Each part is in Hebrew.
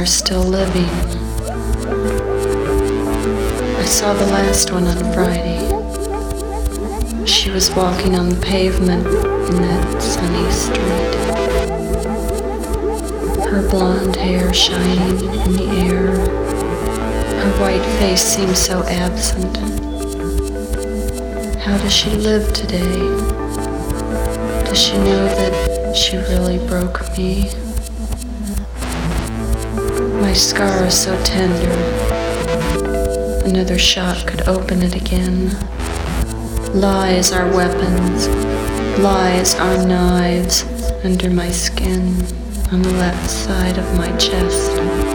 Are still living. I saw the last one on Friday. She was walking on the pavement in that sunny street. Her blonde hair shining in the air. Her white face seemed so absent. How does she live today? Does she know that she really broke me? My scar is so tender. Another shot could open it again. Lies are weapons. Lies are knives under my skin on the left side of my chest.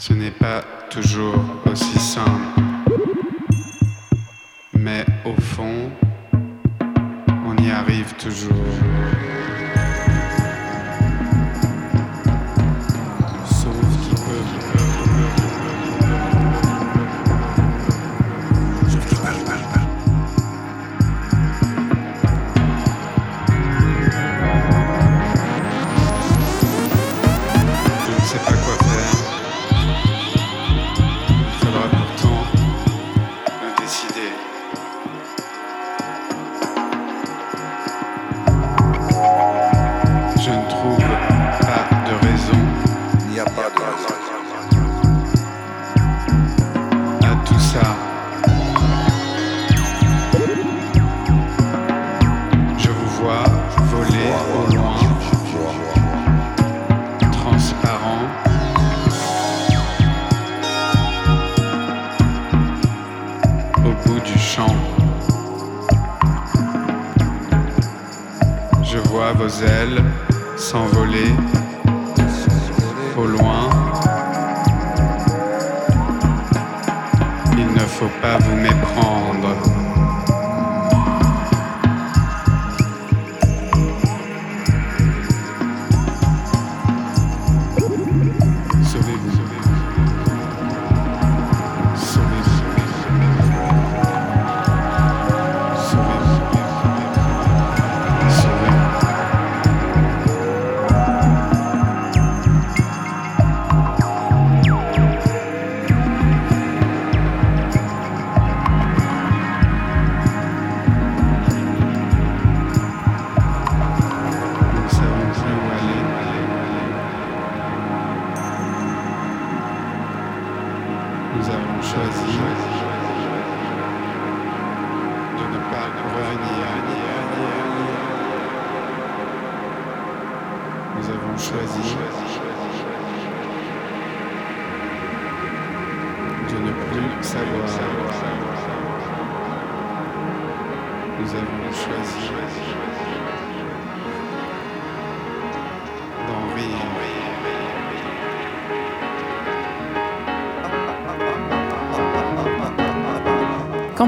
Ce n'est pas toujours aussi simple, mais au fond, on y arrive toujours. mademoiselle.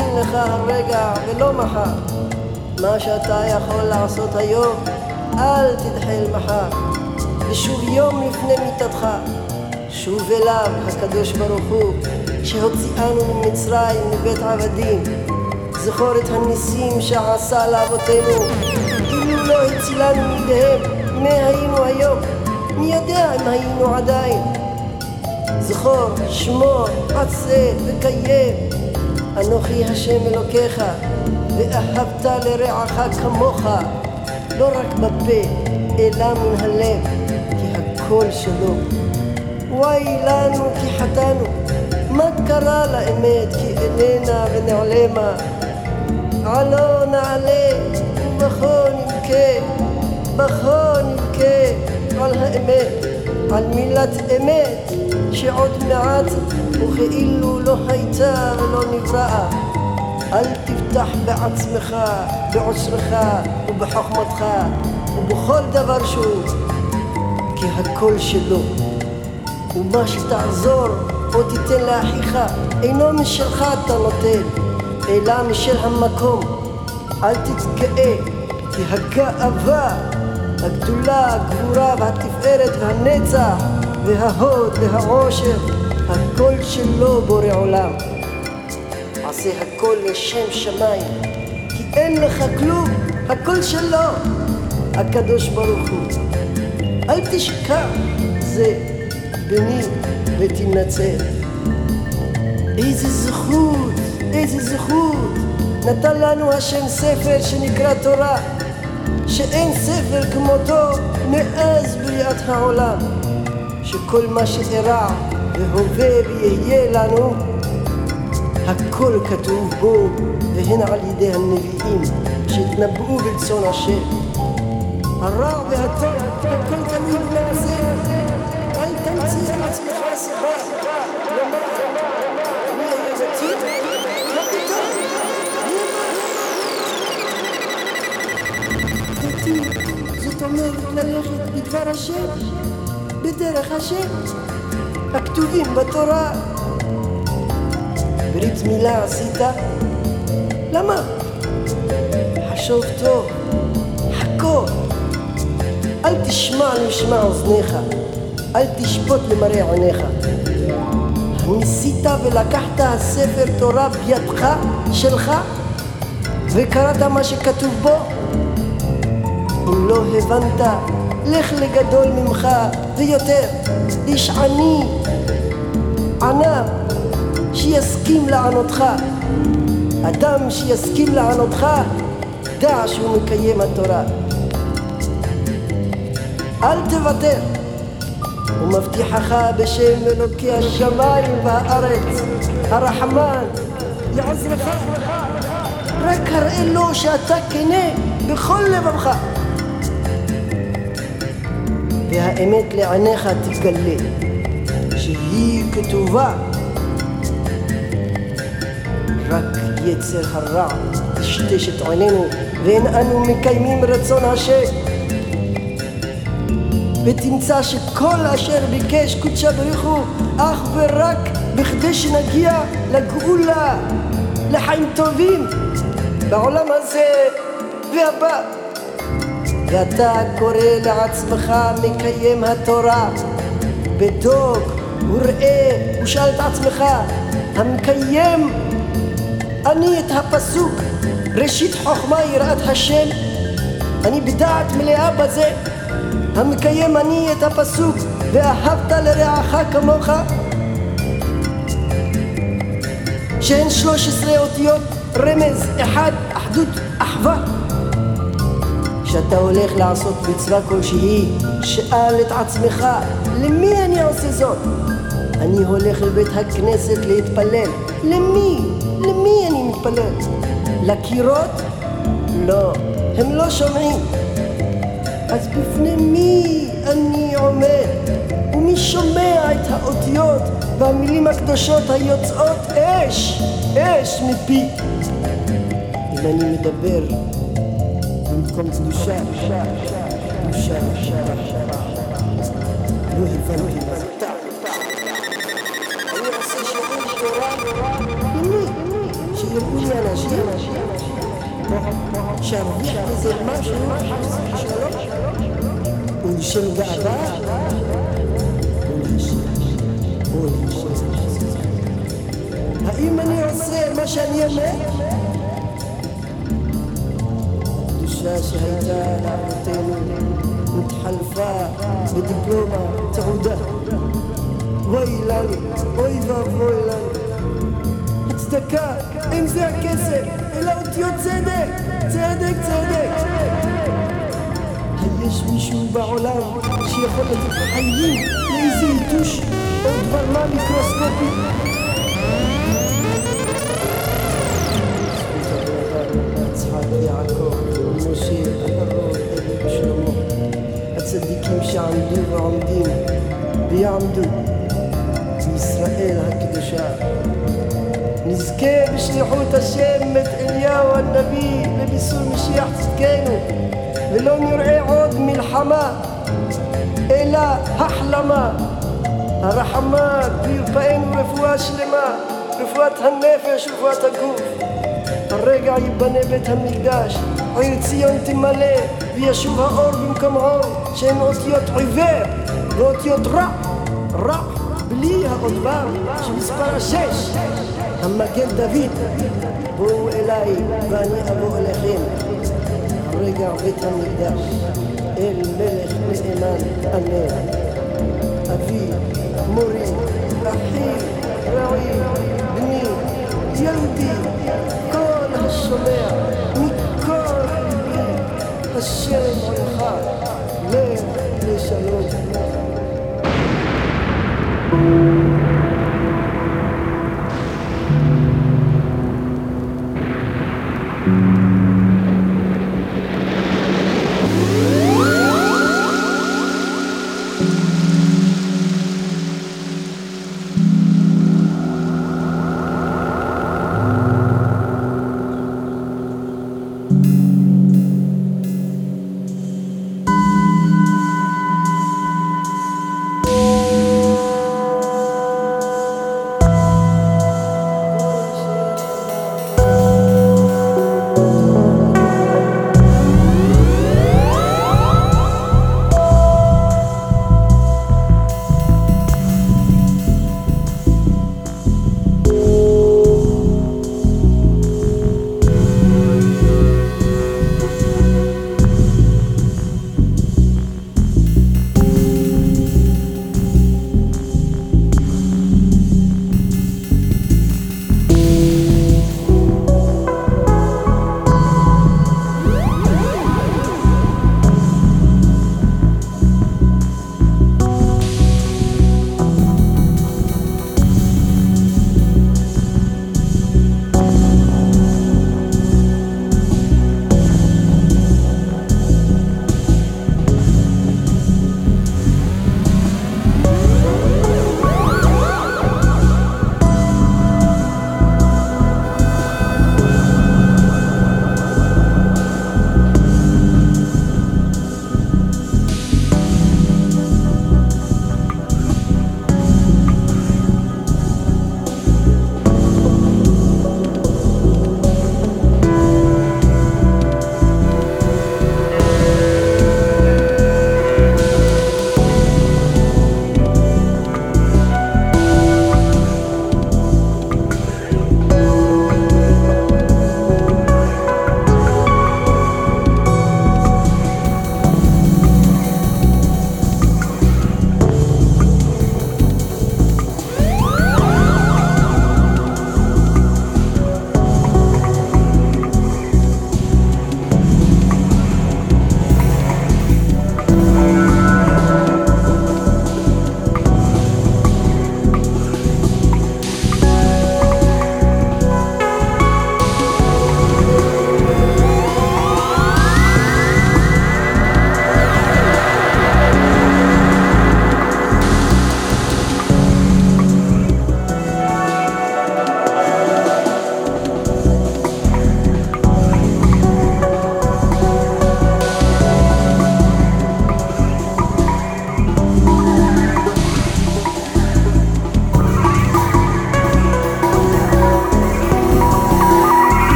וממתין לך הרגע ולא מחר. מה שאתה יכול לעשות היום, אל תדחה אל מחר. ושוב יום לפני מיתתך, שוב אליו הקדוש ברוך הוא, שהוציאנו ממצרים מבית עבדים. זכור את הניסים שעשה לאבותינו, אילו לא הצילנו מידיהם, מי היינו היום? מי יודע אם היינו עדיין? זכור, שמור, עשה וקיים, אנוכי השם אלוקיך, ואהבת לרעך כמוך, לא רק בפה, אלא מן הלב, כי הכל שלו. וואי לנו כי חטאנו, מה קרה לאמת כי איננה ונעלמה? עלו נעלה ובכו נבכה, בכו נבכה על האמת, על מילת אמת שעוד מעט וכאילו לא הייתה ולא נבראה. אל תבטח בעצמך, בעוצמך ובחוכמתך ובכל דבר שהוא, כי הכל שלו. ומה שתעזור או תיתן לאחיך אינו משלך אתה נותן, אלא משל המקום. אל תתגאה, כי הגאווה, הגדולה, הגבורה והתפארת והנצח וההוד והעושר, הכל שלו בורא עולם. עשה הכל לשם שמיים, כי אין לך כלום, הכל שלו, הקדוש ברוך הוא. אל תשכח, זה בני ותנצל. איזה זכות, איזה זכות, נתן לנו השם ספר שנקרא תורה, שאין ספר כמותו מאז בריאת העולם, שכל מה שאירע והווה ויהיה לנו הכל כתוב בו, והן על ידי הנביאים שהתנבאו ברצון השם. הרע והטוב, הכל תלוי במעשה. אל תמציא לעצמך סיבה לומר, מי היה דתי? מה פתאום? דתי, זאת אומרת ללכת בדבר השם, בדרך השם, הכתובים בתורה. ברית מילה עשית? למה? חשוב טוב, חכו. אל תשמע למשמע אוזניך, אל תשפוט למראה עיניך. ניסית ולקחת הספר תורה בידך, שלך, וקראת מה שכתוב בו? אם לא הבנת, לך לגדול ממך ויותר, איש עני, ענב, שיסכים לענותך. אדם שיסכים לענותך, דע שהוא מקיים התורה. אל תוותר, ומבטיחך בשם אלוקי השמיים והארץ, הרחמן, יעזרך. רק הראה לו שאתה כנה בכל לבבך. והאמת לעיניך תגלה, שהיא כתובה רק יצר הרע טשטש את עינינו, ואין אנו מקיימים רצון השם. ותמצא שכל אשר ביקש קודשא בריך הוא אך ורק בכדי שנגיע לגאולה, לחיים טובים בעולם הזה והבא. ואתה קורא לעצמך מקיים התורה, בדוק וראה ושאל את עצמך, המקיים אני את הפסוק ראשית חוכמה יראת השם אני בדעת מלאה בזה. המקיים אני את הפסוק ואהבת לרעך כמוך שהן שלוש עשרה אותיות רמז אחד אחדות אחווה כשאתה הולך לעשות מצווה כלשהי שאל את עצמך למי אני עושה זאת אני הולך לבית הכנסת להתפלל למי? למי אני מתפלל? לקירות? לא, הם לא שומעים. אז בפני מי אני עומד? ומי שומע את האותיות והמילים הקדושות היוצאות אש, אש מפי? אם אני מדבר comme tu nous cherches, nous cherches, nous révèle شربيح زي ما شنو ونشم قعدة هاي من يوصي ما شان يمه الشاشة هيتا لعبتين متحلفة بدبلومة تعودة ويلا ويفا ويلا هتستكى امزع كسر إلا وتيوت تصدق تصدق تصدق هيش مشو بعلام شي خلط حيين ليزيتوش أكبر ما ميكروسكوبي أصحابي يعكو الموسيقى الروح חופשי, הקרוב, דוד שלמה. הצדיקים שעמדו ועומדים ויעמדו, זה ישראל הקדושה. נזכה בשליחות השם את אליהו הנביא לבישול משיח צדקנו, ולא נראה עוד מלחמה, אלא החלמה. הרחמה וירפאנו רפואה שלמה, רפואת הנפש ורפואת הגוף. הרגע ייבנה בית המקדש, או אם ציון תמלא, וישוב האור במקום האור, שהם אותיות עיוור, ואותיות רע, רע, בלי העוד ו' שמספר השש, המגן דוד, בואו אליי ואני אבוא אליכם, רגע בית המקדש, אל מלך נאמן, אמן. אבי, מורי, אחי, רעי, בני, ילדי, כל השומע, 谢谢你们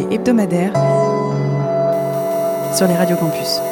hebdomadaire sur les radios campus.